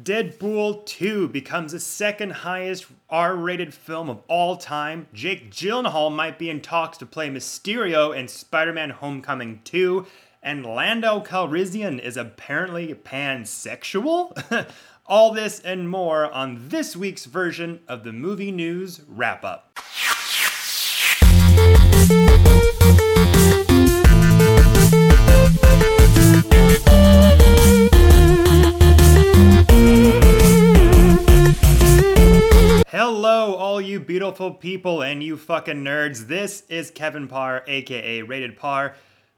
Deadpool 2 becomes the second highest R rated film of all time. Jake Gyllenhaal might be in talks to play Mysterio in Spider Man Homecoming 2. And Lando Calrissian is apparently pansexual? all this and more on this week's version of the Movie News Wrap Up. Hello, all you beautiful people and you fucking nerds. This is Kevin Parr, aka Rated Parr.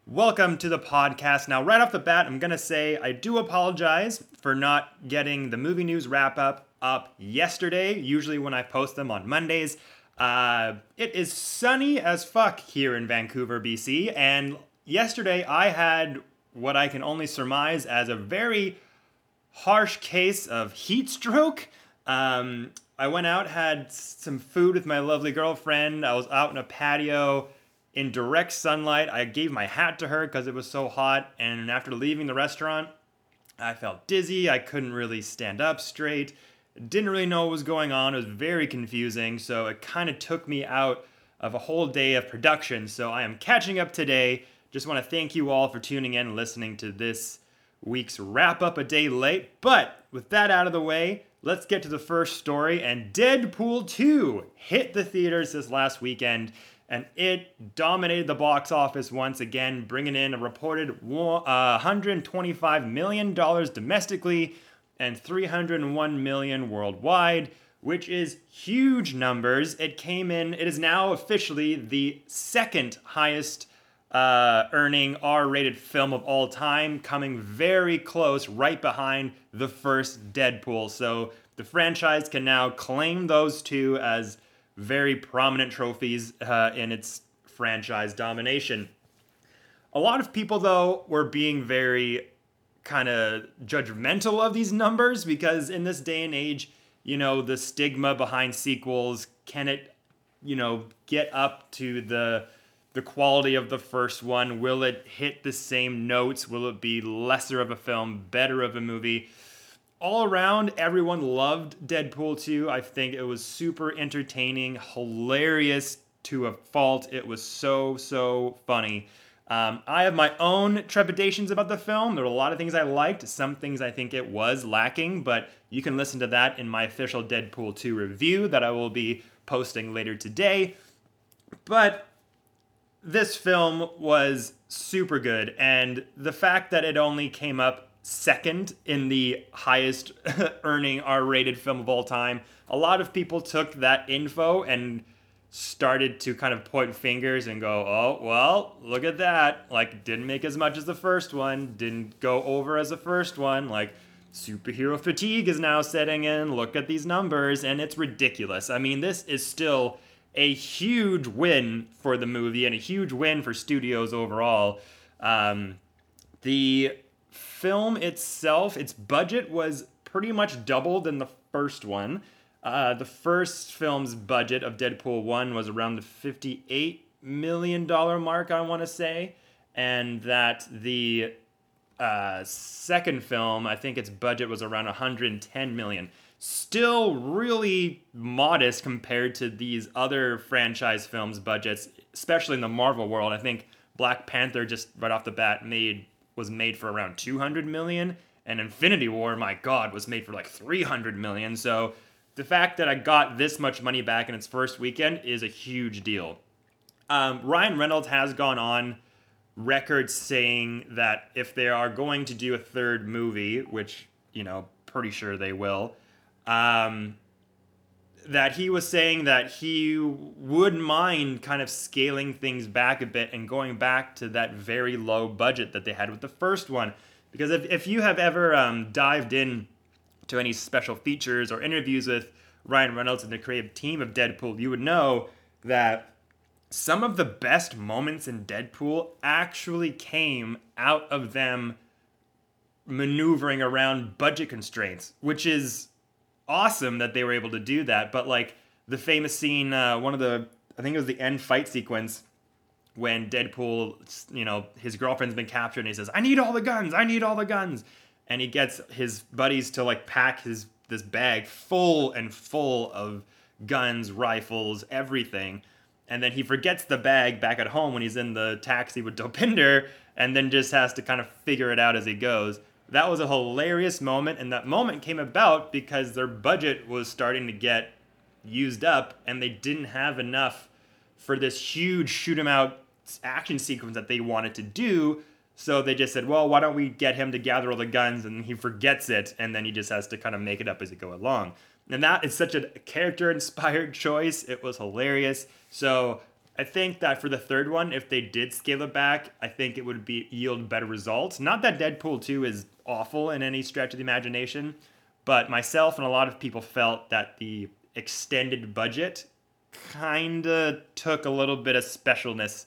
Welcome to the podcast. Now, right off the bat, I'm gonna say I do apologize for not getting the movie news wrap up up yesterday, usually when I post them on Mondays. Uh, it is sunny as fuck here in Vancouver, BC, and yesterday I had what I can only surmise as a very harsh case of heat stroke. Um, I went out, had some food with my lovely girlfriend. I was out in a patio in direct sunlight. I gave my hat to her because it was so hot. And after leaving the restaurant, I felt dizzy. I couldn't really stand up straight. Didn't really know what was going on. It was very confusing. So it kind of took me out of a whole day of production. So I am catching up today. Just want to thank you all for tuning in and listening to this week's wrap up a day late. But with that out of the way, let's get to the first story. And Deadpool 2 hit the theaters this last weekend, and it dominated the box office once again, bringing in a reported $125 uh, million domestically and 301 million worldwide which is huge numbers it came in it is now officially the second highest uh, earning R rated film of all time, coming very close, right behind the first Deadpool. So the franchise can now claim those two as very prominent trophies uh, in its franchise domination. A lot of people, though, were being very kind of judgmental of these numbers because in this day and age, you know, the stigma behind sequels can it, you know, get up to the the quality of the first one? Will it hit the same notes? Will it be lesser of a film, better of a movie? All around, everyone loved Deadpool 2. I think it was super entertaining, hilarious to a fault. It was so, so funny. Um, I have my own trepidations about the film. There were a lot of things I liked, some things I think it was lacking, but you can listen to that in my official Deadpool 2 review that I will be posting later today. But this film was super good, and the fact that it only came up second in the highest earning R rated film of all time, a lot of people took that info and started to kind of point fingers and go, oh, well, look at that. Like, didn't make as much as the first one, didn't go over as the first one. Like, superhero fatigue is now setting in. Look at these numbers, and it's ridiculous. I mean, this is still a huge win for the movie and a huge win for studios overall. Um, the film itself, its budget was pretty much doubled than the first one. Uh, the first film's budget of Deadpool 1 was around the $58 million mark, I want to say. And that the uh, second film, I think its budget was around 110 million still really modest compared to these other franchise films budgets, especially in the Marvel world. I think Black Panther just right off the bat made was made for around 200 million and Infinity War, my god, was made for like 300 million. So the fact that I got this much money back in its first weekend is a huge deal. Um, Ryan Reynolds has gone on record saying that if they are going to do a third movie, which, you know, pretty sure they will, um, that he was saying that he wouldn't mind kind of scaling things back a bit and going back to that very low budget that they had with the first one. Because if, if you have ever um, dived in to any special features or interviews with Ryan Reynolds and the creative team of Deadpool, you would know that some of the best moments in Deadpool actually came out of them maneuvering around budget constraints, which is awesome that they were able to do that. But like the famous scene, uh, one of the I think it was the end fight sequence when Deadpool, you know, his girlfriend's been captured and he says, "I need all the guns. I need all the guns." and he gets his buddies to like pack his this bag full and full of guns, rifles, everything. And then he forgets the bag back at home when he's in the taxi with Dopinder, and then just has to kind of figure it out as he goes. That was a hilarious moment, and that moment came about because their budget was starting to get used up, and they didn't have enough for this huge shoot 'em out action sequence that they wanted to do. So they just said, well, why don't we get him to gather all the guns and he forgets it and then he just has to kind of make it up as he go along. And that is such a character inspired choice. It was hilarious. So I think that for the third one, if they did scale it back, I think it would be yield better results. Not that Deadpool 2 is awful in any stretch of the imagination, but myself and a lot of people felt that the extended budget kind of took a little bit of specialness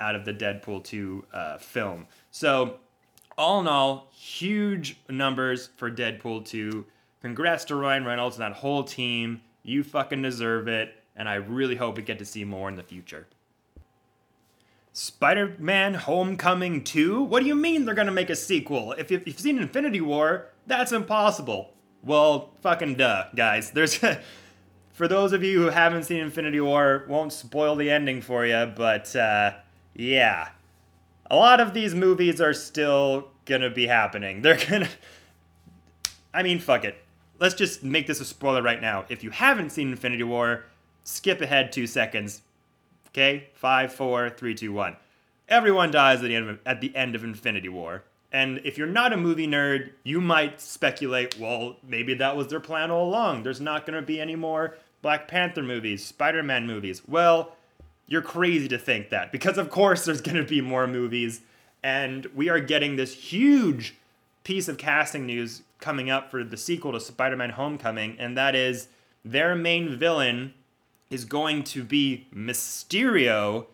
out of the Deadpool 2 uh, film. So, all in all, huge numbers for Deadpool 2. Congrats to Ryan Reynolds and that whole team. You fucking deserve it, and I really hope we get to see more in the future. Spider Man Homecoming 2? What do you mean they're gonna make a sequel? If you've seen Infinity War, that's impossible. Well, fucking duh, guys. There's. for those of you who haven't seen Infinity War, won't spoil the ending for you, but uh, yeah. A lot of these movies are still gonna be happening. They're gonna. I mean, fuck it. Let's just make this a spoiler right now. If you haven't seen Infinity War, skip ahead two seconds. Okay? Five, four, three, two, one. Everyone dies at the end of, at the end of Infinity War. And if you're not a movie nerd, you might speculate, well, maybe that was their plan all along. There's not going to be any more Black Panther movies, Spider Man movies. Well, you're crazy to think that because, of course, there's going to be more movies. And we are getting this huge piece of casting news coming up for the sequel to Spider Man Homecoming, and that is their main villain is going to be Mysterio.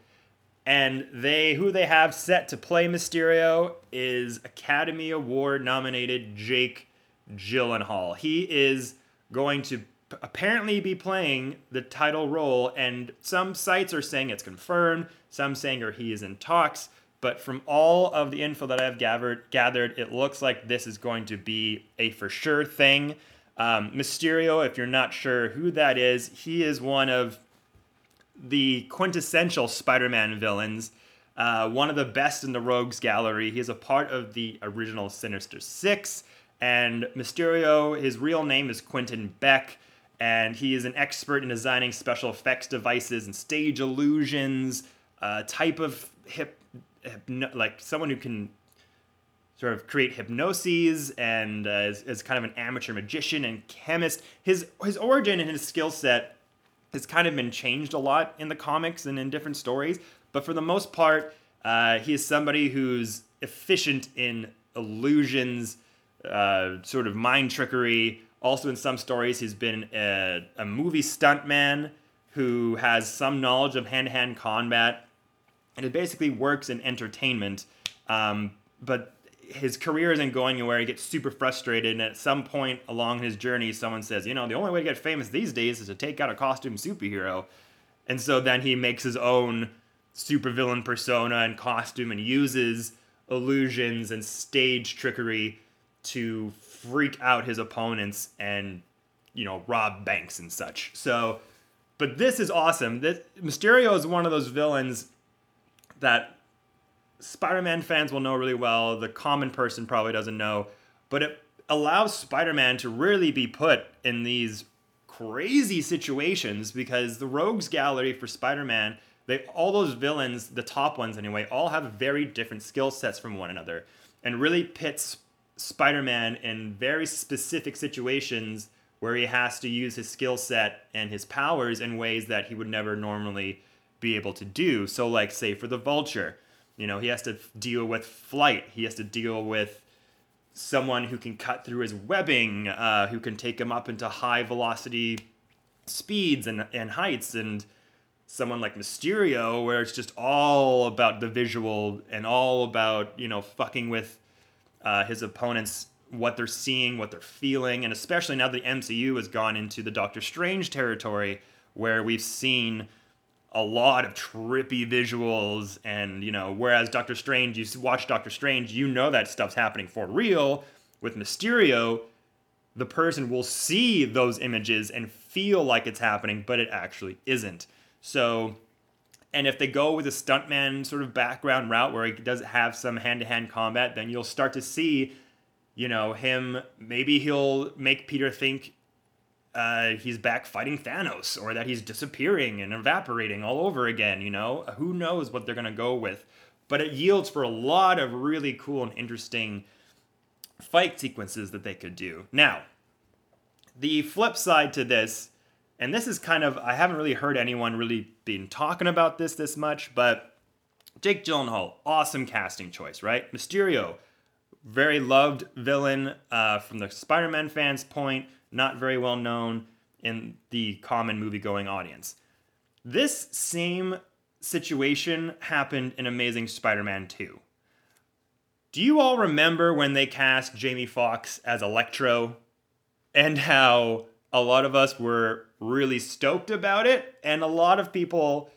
And they who they have set to play Mysterio is Academy Award nominated Jake Gyllenhaal. He is going to apparently be playing the title role, and some sites are saying it's confirmed, some saying or he is in talks. But from all of the info that I've gathered, gathered, it looks like this is going to be a for sure thing. Um, Mysterio, if you're not sure who that is, he is one of the quintessential Spider-Man villains. Uh, one of the best in the Rogues Gallery. He is a part of the original Sinister Six. And Mysterio, his real name is Quentin Beck and he is an expert in designing special effects devices and stage illusions. A type of hip, hypno, like someone who can sort of create hypnoses and uh, is, is, kind of an amateur magician and chemist. His his origin and his skill set has kind of been changed a lot in the comics and in different stories, but for the most part, uh, he is somebody who's efficient in illusions, uh, sort of mind trickery also, in some stories, he's been a, a movie stuntman who has some knowledge of hand to hand combat. And it basically works in entertainment. Um, but his career isn't going anywhere. He gets super frustrated. And at some point along his journey, someone says, you know, the only way to get famous these days is to take out a costume superhero. And so then he makes his own supervillain persona and costume and uses illusions and stage trickery to freak out his opponents and you know rob banks and such. So, but this is awesome. This Mysterio is one of those villains that Spider-Man fans will know really well. The common person probably doesn't know, but it allows Spider-Man to really be put in these crazy situations because the rogues gallery for Spider-Man, they all those villains, the top ones anyway, all have very different skill sets from one another and really pits Spider-Man in very specific situations where he has to use his skill set and his powers in ways that he would never normally be able to do. So like say for the vulture, you know, he has to deal with flight. He has to deal with someone who can cut through his webbing, uh, who can take him up into high velocity speeds and, and heights and someone like Mysterio where it's just all about the visual and all about, you know, fucking with uh, his opponents what they're seeing, what they're feeling, and especially now the MCU has gone into the Doctor Strange territory where we've seen a lot of trippy visuals and you know whereas Doctor Strange you watch Doctor Strange you know that stuff's happening for real with Mysterio, the person will see those images and feel like it's happening, but it actually isn't. So, and if they go with a stuntman sort of background route where he does have some hand to hand combat, then you'll start to see, you know, him. Maybe he'll make Peter think uh, he's back fighting Thanos or that he's disappearing and evaporating all over again, you know? Who knows what they're going to go with. But it yields for a lot of really cool and interesting fight sequences that they could do. Now, the flip side to this, and this is kind of, I haven't really heard anyone really been talking about this this much, but Jake Gyllenhaal, awesome casting choice, right? Mysterio, very loved villain uh, from the Spider Man fans' point, not very well known in the common movie going audience. This same situation happened in Amazing Spider Man 2. Do you all remember when they cast Jamie Foxx as Electro and how a lot of us were really stoked about it? And a lot of people,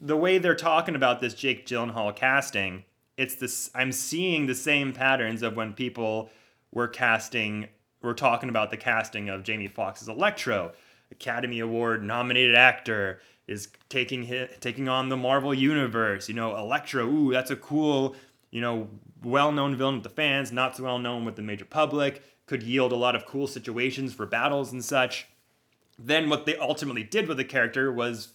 the way they're talking about this Jake Gyllenhaal casting, it's this I'm seeing the same patterns of when people were casting were talking about the casting of Jamie Foxx as Electro. Academy Award nominated actor is taking hit, taking on the Marvel universe. You know, Electro, ooh, that's a cool you know, well known villain with the fans, not so well known with the major public, could yield a lot of cool situations for battles and such. Then what they ultimately did with the character was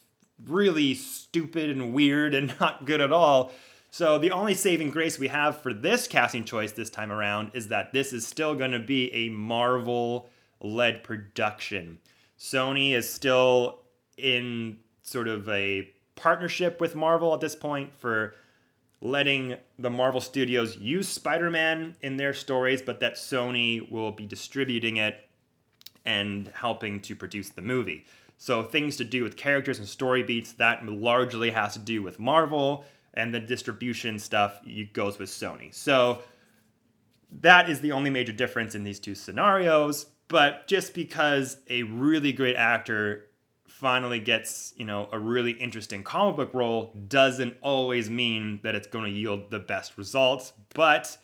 really stupid and weird and not good at all. So the only saving grace we have for this casting choice this time around is that this is still going to be a Marvel led production. Sony is still in sort of a partnership with Marvel at this point for letting the Marvel Studios use Spider Man in their stories, but that Sony will be distributing it and helping to produce the movie. So, things to do with characters and story beats, that largely has to do with Marvel, and the distribution stuff goes with Sony. So, that is the only major difference in these two scenarios. But just because a really great actor finally gets, you know, a really interesting comic book role doesn't always mean that it's going to yield the best results, but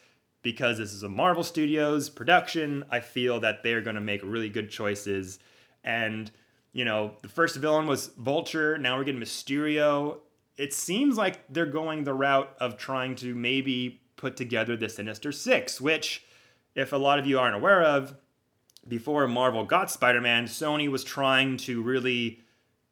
because this is a Marvel Studios production, I feel that they're going to make really good choices and you know, the first villain was Vulture, now we're getting Mysterio. It seems like they're going the route of trying to maybe put together the Sinister 6, which if a lot of you aren't aware of, before Marvel got Spider Man, Sony was trying to really,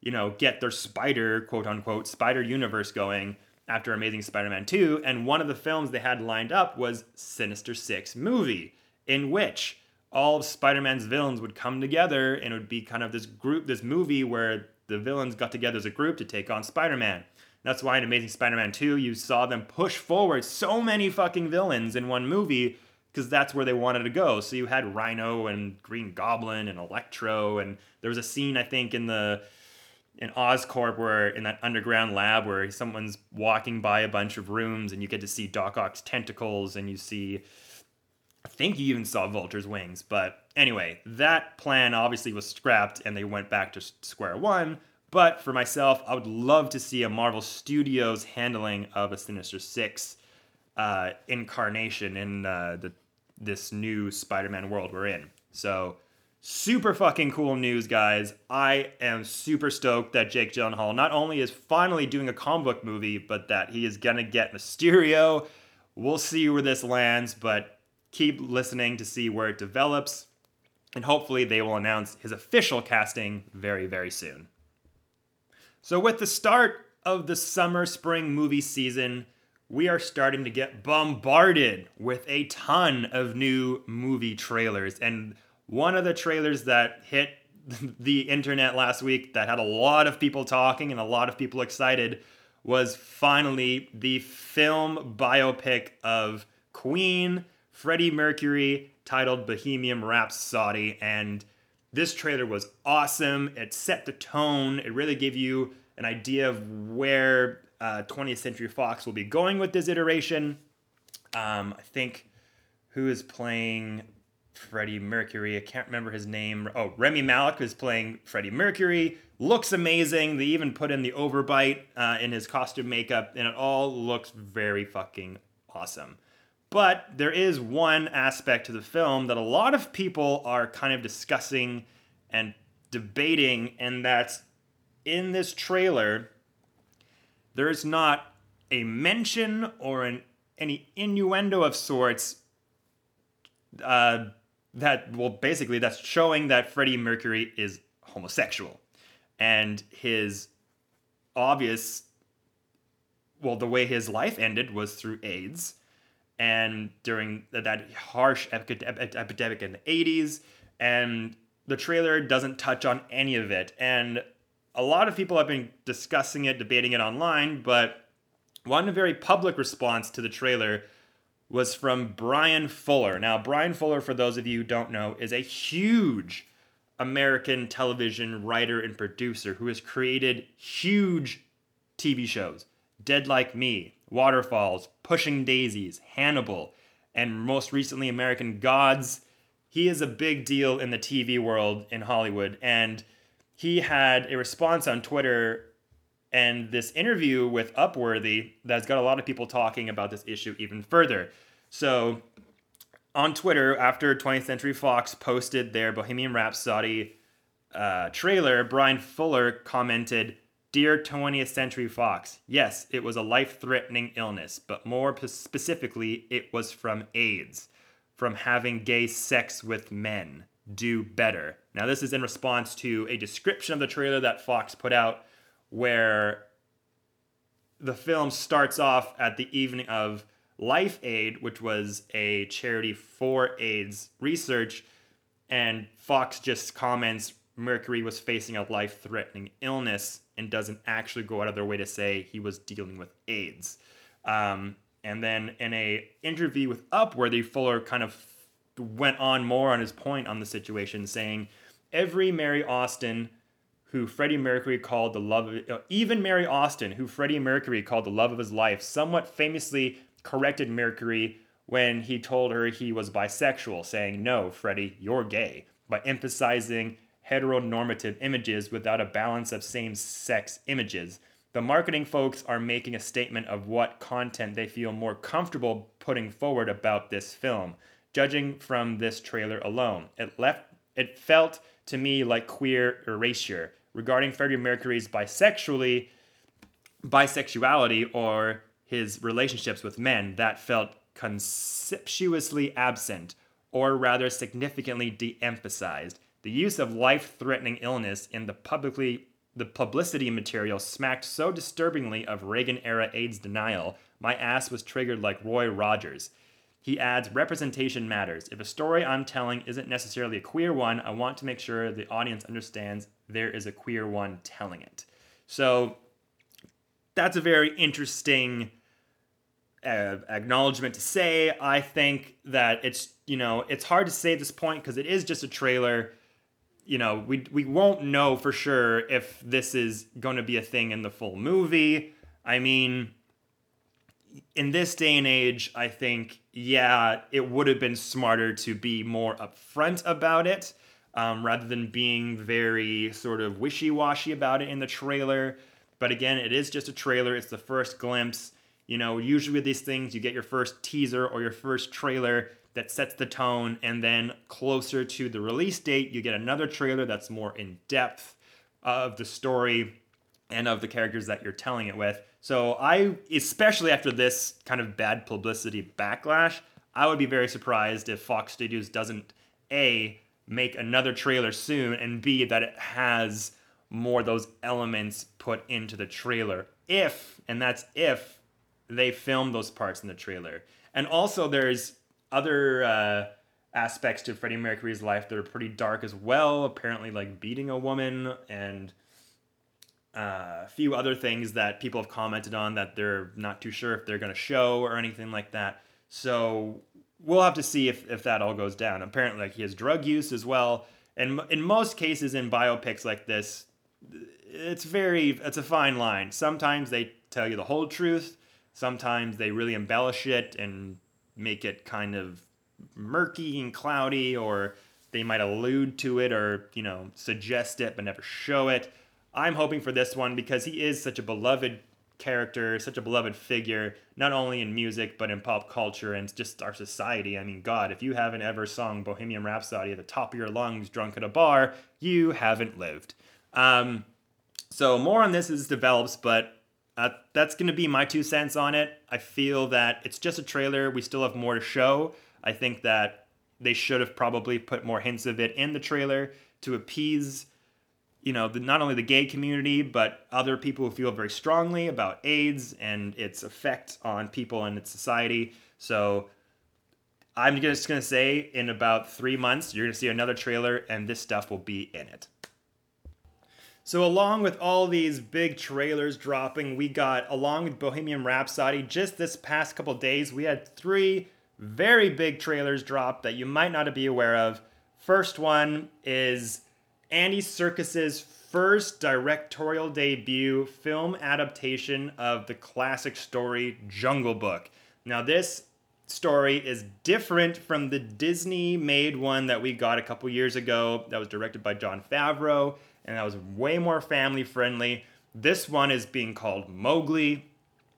you know, get their Spider, quote unquote, Spider Universe going after Amazing Spider Man 2. And one of the films they had lined up was Sinister Six movie, in which all of Spider Man's villains would come together and it would be kind of this group, this movie where the villains got together as a group to take on Spider Man. That's why in Amazing Spider Man 2, you saw them push forward so many fucking villains in one movie because that's where they wanted to go. So you had Rhino and Green Goblin and Electro, and there was a scene I think in the in Oscorp where in that underground lab where someone's walking by a bunch of rooms and you get to see Doc Ock's tentacles and you see I think you even saw Vulture's wings. But anyway, that plan obviously was scrapped and they went back to square one. But for myself, I would love to see a Marvel Studios handling of a Sinister Six uh, incarnation in uh, the this new Spider-Man world we're in. So super fucking cool news, guys. I am super stoked that Jake Gyllenhaal not only is finally doing a comic book movie, but that he is gonna get Mysterio. We'll see where this lands, but keep listening to see where it develops. And hopefully, they will announce his official casting very, very soon. So, with the start of the summer spring movie season, we are starting to get bombarded with a ton of new movie trailers. And one of the trailers that hit the internet last week that had a lot of people talking and a lot of people excited was finally the film biopic of Queen, Freddie Mercury, titled Bohemian Rhapsody. And this trailer was awesome. It set the tone, it really gave you an idea of where uh, 20th Century Fox will be going with this iteration. Um, I think who is playing Freddie Mercury? I can't remember his name. Oh, Rami Malek is playing Freddie Mercury. Looks amazing. They even put in the overbite uh, in his costume makeup, and it all looks very fucking awesome. But there is one aspect to the film that a lot of people are kind of discussing and debating, and that's in this trailer, there is not a mention or an, any innuendo of sorts uh, that, well, basically, that's showing that Freddie Mercury is homosexual. And his obvious, well, the way his life ended was through AIDS. And during that harsh epidemic in the 80s, and the trailer doesn't touch on any of it. And a lot of people have been discussing it, debating it online, but one very public response to the trailer was from Bryan Fuller. Now, Bryan Fuller, for those of you who don't know, is a huge American television writer and producer who has created huge TV shows Dead Like Me, Wonderfalls, Pushing Daisies, Hannibal, and most recently American Gods. He is a big deal in the TV world in Hollywood, and he had a response on Twitter and this interview with Upworthy that's got a lot of people talking about this issue even further. So on Twitter, after 20th Century Fox posted their Bohemian Rhapsody uh, trailer, Bryan Fuller commented, Dear 20th Century Fox, yes, it was a life threatening illness, but more specifically, it was from AIDS, from having gay sex with men. Do better. Now, this is in response to a description of the trailer that Fox put out where the film starts off at the evening of Live Aid, which was a charity for AIDS research, and Fox just comments Mercury was facing a life threatening illness and doesn't actually go out of their way to say he was dealing with AIDS. Um, and then in a interview with Upworthy, Fuller kind of went on more on his point on the situation, saying every Mary Austin who Freddie Mercury called the love of, even Mary Austin, who Freddie Mercury called the love of his life, somewhat famously corrected Mercury when he told her he was bisexual, saying, No, Freddie, you're gay, by emphasizing heteronormative images without a balance of same sex images. The marketing folks are making a statement of what content they feel more comfortable putting forward about this film. Judging from this trailer alone, it left it felt to me like queer erasure regarding Freddie Mercury's bisexually bisexuality or his relationships with men that felt conspicuously absent, or rather significantly de-emphasized. The use of life-threatening illness in the publicly the publicity material smacked so disturbingly of Reagan-era AIDS denial, my ass was triggered like Roy Rogers. He adds, representation matters. If a story I'm telling isn't necessarily a queer one, I want to make sure the audience understands there is a queer one telling it. So that's a very interesting uh, acknowledgement to say. I think that it's you know it's hard to say at this point because it is just a trailer. You know, we we won't know for sure if this is going to be a thing in the full movie. I mean, in this day and age, I think yeah, it would have been smarter to be more upfront about it. Um, rather than being very sort of wishy washy about it in the trailer. But again, it is just a trailer, it's the first glimpse. You know, usually with these things, you get your first teaser or your first trailer that sets the tone, and then closer to the release date, you get another trailer that's more in depth of the story and of the characters that you're telling it with. So, I, especially after this kind of bad publicity backlash, I would be very surprised if Fox Studios doesn't A, make another trailer soon, and B, that it has more those elements put into the trailer. If, and that's if, they film those parts in the trailer. And also, there's other uh, aspects to Freddie Mercury's life that are pretty dark as well. Apparently, like beating a woman and uh, a few other things that people have commented on that they're not too sure if they're going to show or anything like that. So we'll have to see if, if that all goes down. Apparently, like he has drug use as well. And in most cases, in biopics like this, it's very it's a fine line. Sometimes they tell you the whole truth. Sometimes they really embellish it and make it kind of murky and cloudy, or they might allude to it or, you know, suggest it but never show it. I'm hoping for this one because he is such a beloved character, such a beloved figure, not only in music but in pop culture and just our society. I mean, God, if you haven't ever sung Bohemian Rhapsody at the top of your lungs drunk at a bar, you haven't lived. Um, so more on this as it develops, but uh, that's going to be my two cents on it. I feel that it's just a trailer. We still have more to show. I think that they should have probably put more hints of it in the trailer to appease you know, the, not only the gay community, but other people who feel very strongly about AIDS and its effect on people and its society. So I'm just going to say in about three months, you're going to see another trailer and this stuff will be in it. So, along with all these big trailers dropping, we got, along with Bohemian Rhapsody, just this past couple days, we had three very big trailers drop that you might not be aware of. First one is Andy Serkis's first directorial debut film adaptation of the classic story Jungle Book. Now, this story is different from the Disney made one that we got a couple years ago that was directed by Jon Favreau and that was way more family friendly. This one is being called Mowgli.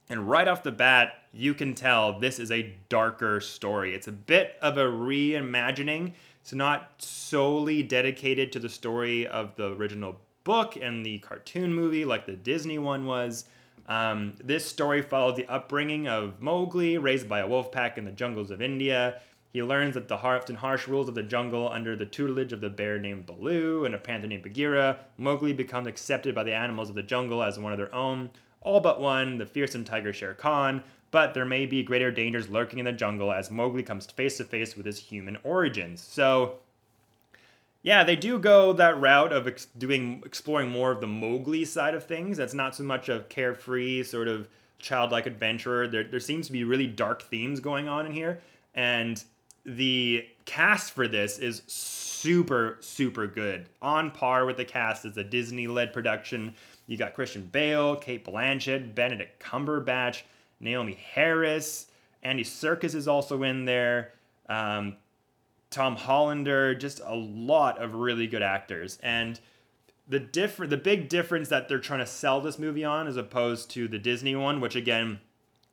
And right off the bat, you can tell this is a darker story. It's a bit of a reimagining it's not solely dedicated to the story of the original book and the cartoon movie like the Disney one was. Um, this story followed the upbringing of Mowgli, raised by a wolf pack in the jungles of India. He learns that the harsh and harsh rules of the jungle under the tutelage of the bear named Baloo and a panther named Bagheera. Mowgli becomes accepted by the animals of the jungle as one of their own, all but one, the fearsome tiger Shere Khan, but there may be greater dangers lurking in the jungle as Mowgli comes face to face with his human origins. So, yeah, they do go that route of ex- doing exploring more of the Mowgli side of things. That's not so much a carefree sort of childlike adventurer. There, there seems to be really dark themes going on in here, and the cast for this is super super good, on par with the cast as a Disney-led production. You got Christian Bale, Cate Blanchett, Benedict Cumberbatch. Naomie Harris, Andy Serkis is also in there. Um, Tom Hollander, just a lot of really good actors. And the different, the big difference that they're trying to sell this movie on, as opposed to the Disney one, which again,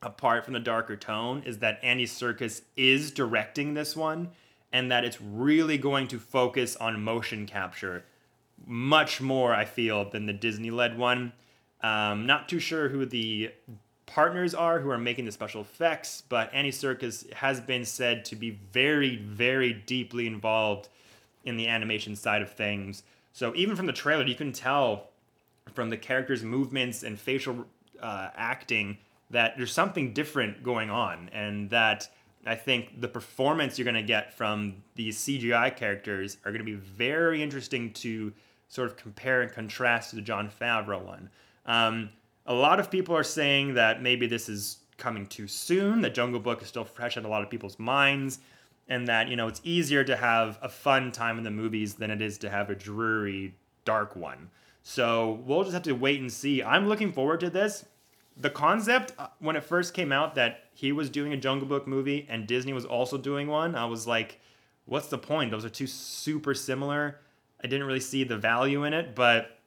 apart from the darker tone, is that Andy Serkis is directing this one, and that it's really going to focus on motion capture much more, I feel, than the Disney-led one. Um, not too sure who the partners are who are making the special effects, but Andy Serkis has been said to be very, very deeply involved in the animation side of things. So even from the trailer, you can tell from the characters' movements and facial uh, acting that there's something different going on, and that I think the performance you're going to get from these CGI characters are going to be very interesting to sort of compare and contrast to the Jon Favreau one. Um, a lot of people are saying that maybe this is coming too soon, that Jungle Book is still fresh in a lot of people's minds, and that, you know, it's easier to have a fun time in the movies than it is to have a dreary, dark one. So we'll just have to wait and see. I'm looking forward to this. The concept, uh, when it first came out, that he was doing a Jungle Book movie and Disney was also doing one, I was like, what's the point? Those are two super similar. I didn't really see the value in it, but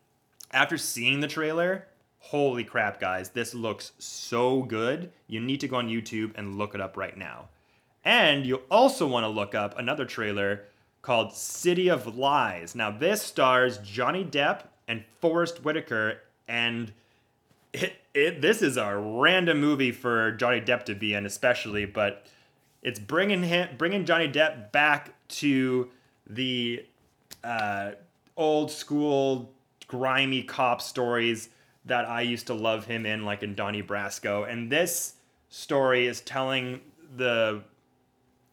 after seeing the trailer, holy crap, guys, this looks so good. You need to go on YouTube and look it up right now. And you also want to look up another trailer called City of Lies. Now, this stars Johnny Depp and Forest Whitaker, and it, it this is a random movie for Johnny Depp to be in, especially, but it's bringing him bringing Johnny Depp back to the uh, old school grimy cop stories that I used to love him in, like in Donnie Brasco. And this story is telling the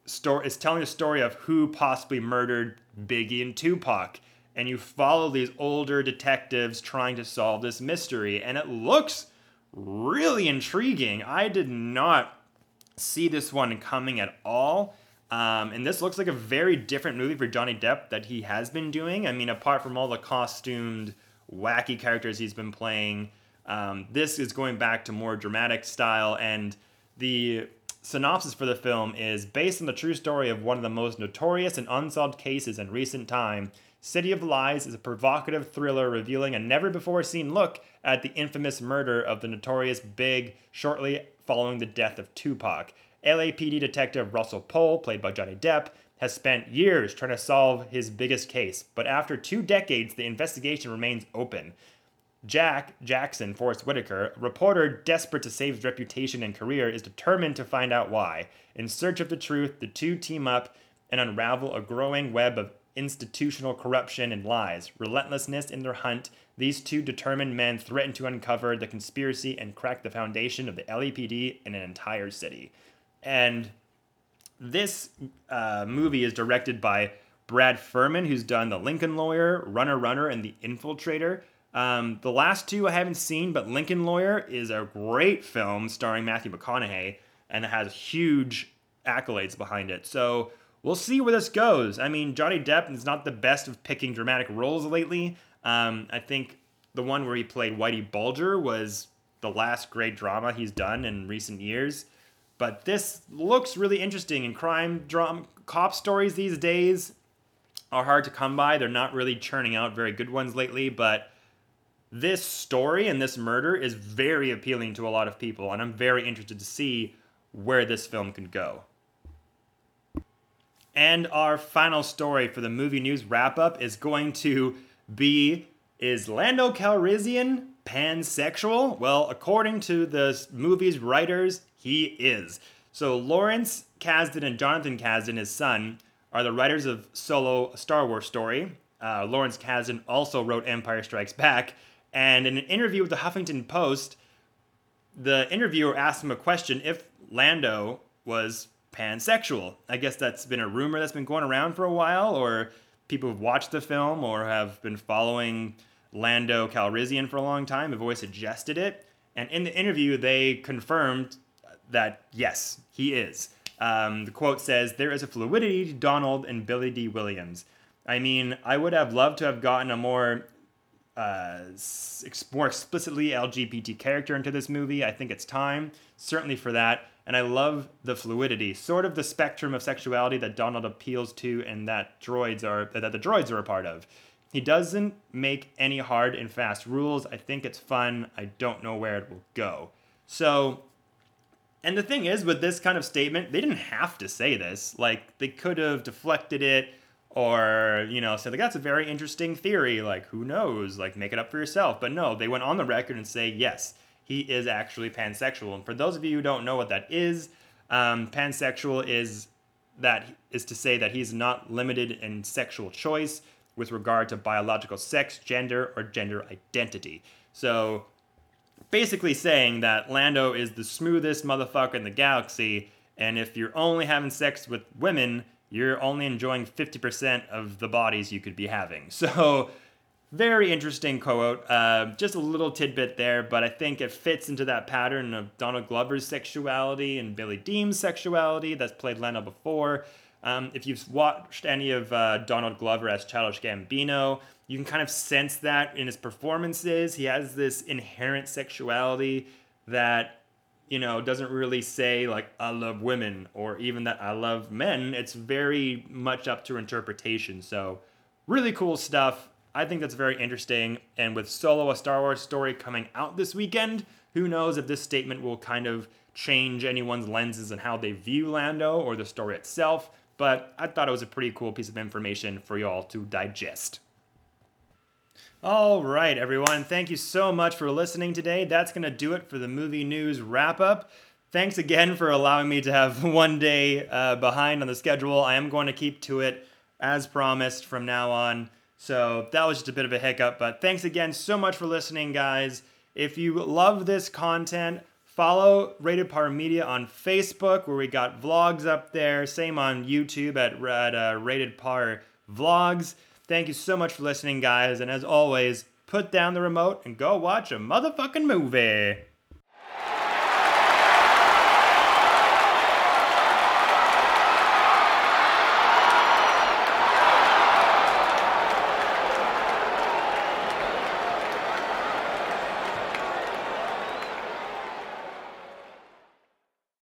story is telling the story of who possibly murdered Biggie and Tupac. And you follow these older detectives trying to solve this mystery, and it looks really intriguing. I did not see this one coming at all. Um, and this looks like a very different movie for Johnny Depp that he has been doing. I mean, apart from all the costumed wacky characters he's been playing. Um, this is going back to more dramatic style, and the synopsis for the film is based on the true story of one of the most notorious and unsolved cases in recent time. City of Lies is a provocative thriller revealing a never before seen look at the infamous murder of the notorious Big shortly following the death of Tupac. LAPD detective Russell Poole, played by Johnny Depp, has spent years trying to solve his biggest case, but after two decades, the investigation remains open. Jack Jackson, Forest Whitaker, a reporter desperate to save his reputation and career, is determined to find out why. In search of the truth, the two team up and unravel a growing web of institutional corruption and lies. Relentlessness in their hunt, these two determined men threaten to uncover the conspiracy and crack the foundation of the LAPD in an entire city. And this uh, movie is directed by Brad Furman, who's done The Lincoln Lawyer, Runner Runner, and The Infiltrator. Um, the last two I haven't seen, but Lincoln Lawyer is a great film starring Matthew McConaughey and it has huge accolades behind it. So we'll see where this goes. I mean, Johnny Depp is not the best of picking dramatic roles lately. Um, I think the one where he played Whitey Bulger was the last great drama he's done in recent years. But this looks really interesting. And crime drama, cop stories these days are hard to come by. They're not really churning out very good ones lately. But this story and this murder is very appealing to a lot of people. And I'm very interested to see where this film can go. And our final story for the movie news wrap up is going to be Is Lando Calrissian pansexual? Well, according to the movie's writers, he is. So Lawrence Kasdan and Jonathan Kasdan, his son, are the writers of Solo, Star Wars story. Uh, Lawrence Kasdan also wrote Empire Strikes Back. And in an interview with the Huffington Post, the interviewer asked him a question if Lando was pansexual. I guess that's been a rumor that's been going around for a while, or people have watched the film or have been following Lando Calrissian for a long time have always suggested it. And in the interview, they confirmed that yes, he is. Um, the quote says, There is a fluidity to Donald and Billy Dee Williams. I mean, I would have loved to have gotten a more uh, more explicitly LGBT character into this movie. I think it's time, certainly for that. And I love the fluidity, sort of the spectrum of sexuality that Donald appeals to, and that droids are that the droids are a part of. He doesn't make any hard and fast rules. I think it's fun. I don't know where it will go. So and the thing is, with this kind of statement, they didn't have to say this. Like, they could have deflected it or, you know, said, like, that's a very interesting theory. Like, who knows? Like, make it up for yourself. But no, they went on the record and say, yes, he is actually pansexual. And for those of you who don't know what that is, um, pansexual is that is to say that he's not limited in sexual choice with regard to biological sex, gender, or gender identity. So basically saying that Lando is the smoothest motherfucker in the galaxy, and if you're only having sex with women, you're only enjoying 50% of the bodies you could be having. So, very interesting quote. Uh, just a little tidbit there, but I think it fits into that pattern of Donald Glover's sexuality and Billy Deem's sexuality that's played Lando before. Um, if you've watched any of uh, Donald Glover as Childish Gambino, you can kind of sense that in his performances. He has this inherent sexuality that, you know, doesn't really say, like, I love women or even that I love men. It's very much up to interpretation. So, really cool stuff. I think that's very interesting. And with Solo, a Star Wars story coming out this weekend, who knows if this statement will kind of change anyone's lenses and how they view Lando or the story itself but I thought it was a pretty cool piece of information for y'all to digest. All right, everyone. Thank you so much for listening today. That's going to do it for the movie news wrap up. Thanks again for allowing me to have one day uh, behind on the schedule. I am going to keep to it as promised from now on. So that was just a bit of a hiccup, but thanks again so much for listening, guys. If you love this content, Follow Rated Par Media on Facebook, where we got vlogs up there. Same on YouTube at, at uh, Rated Par Vlogs. Thank you so much for listening, guys. And as always, put down the remote and go watch a motherfucking movie.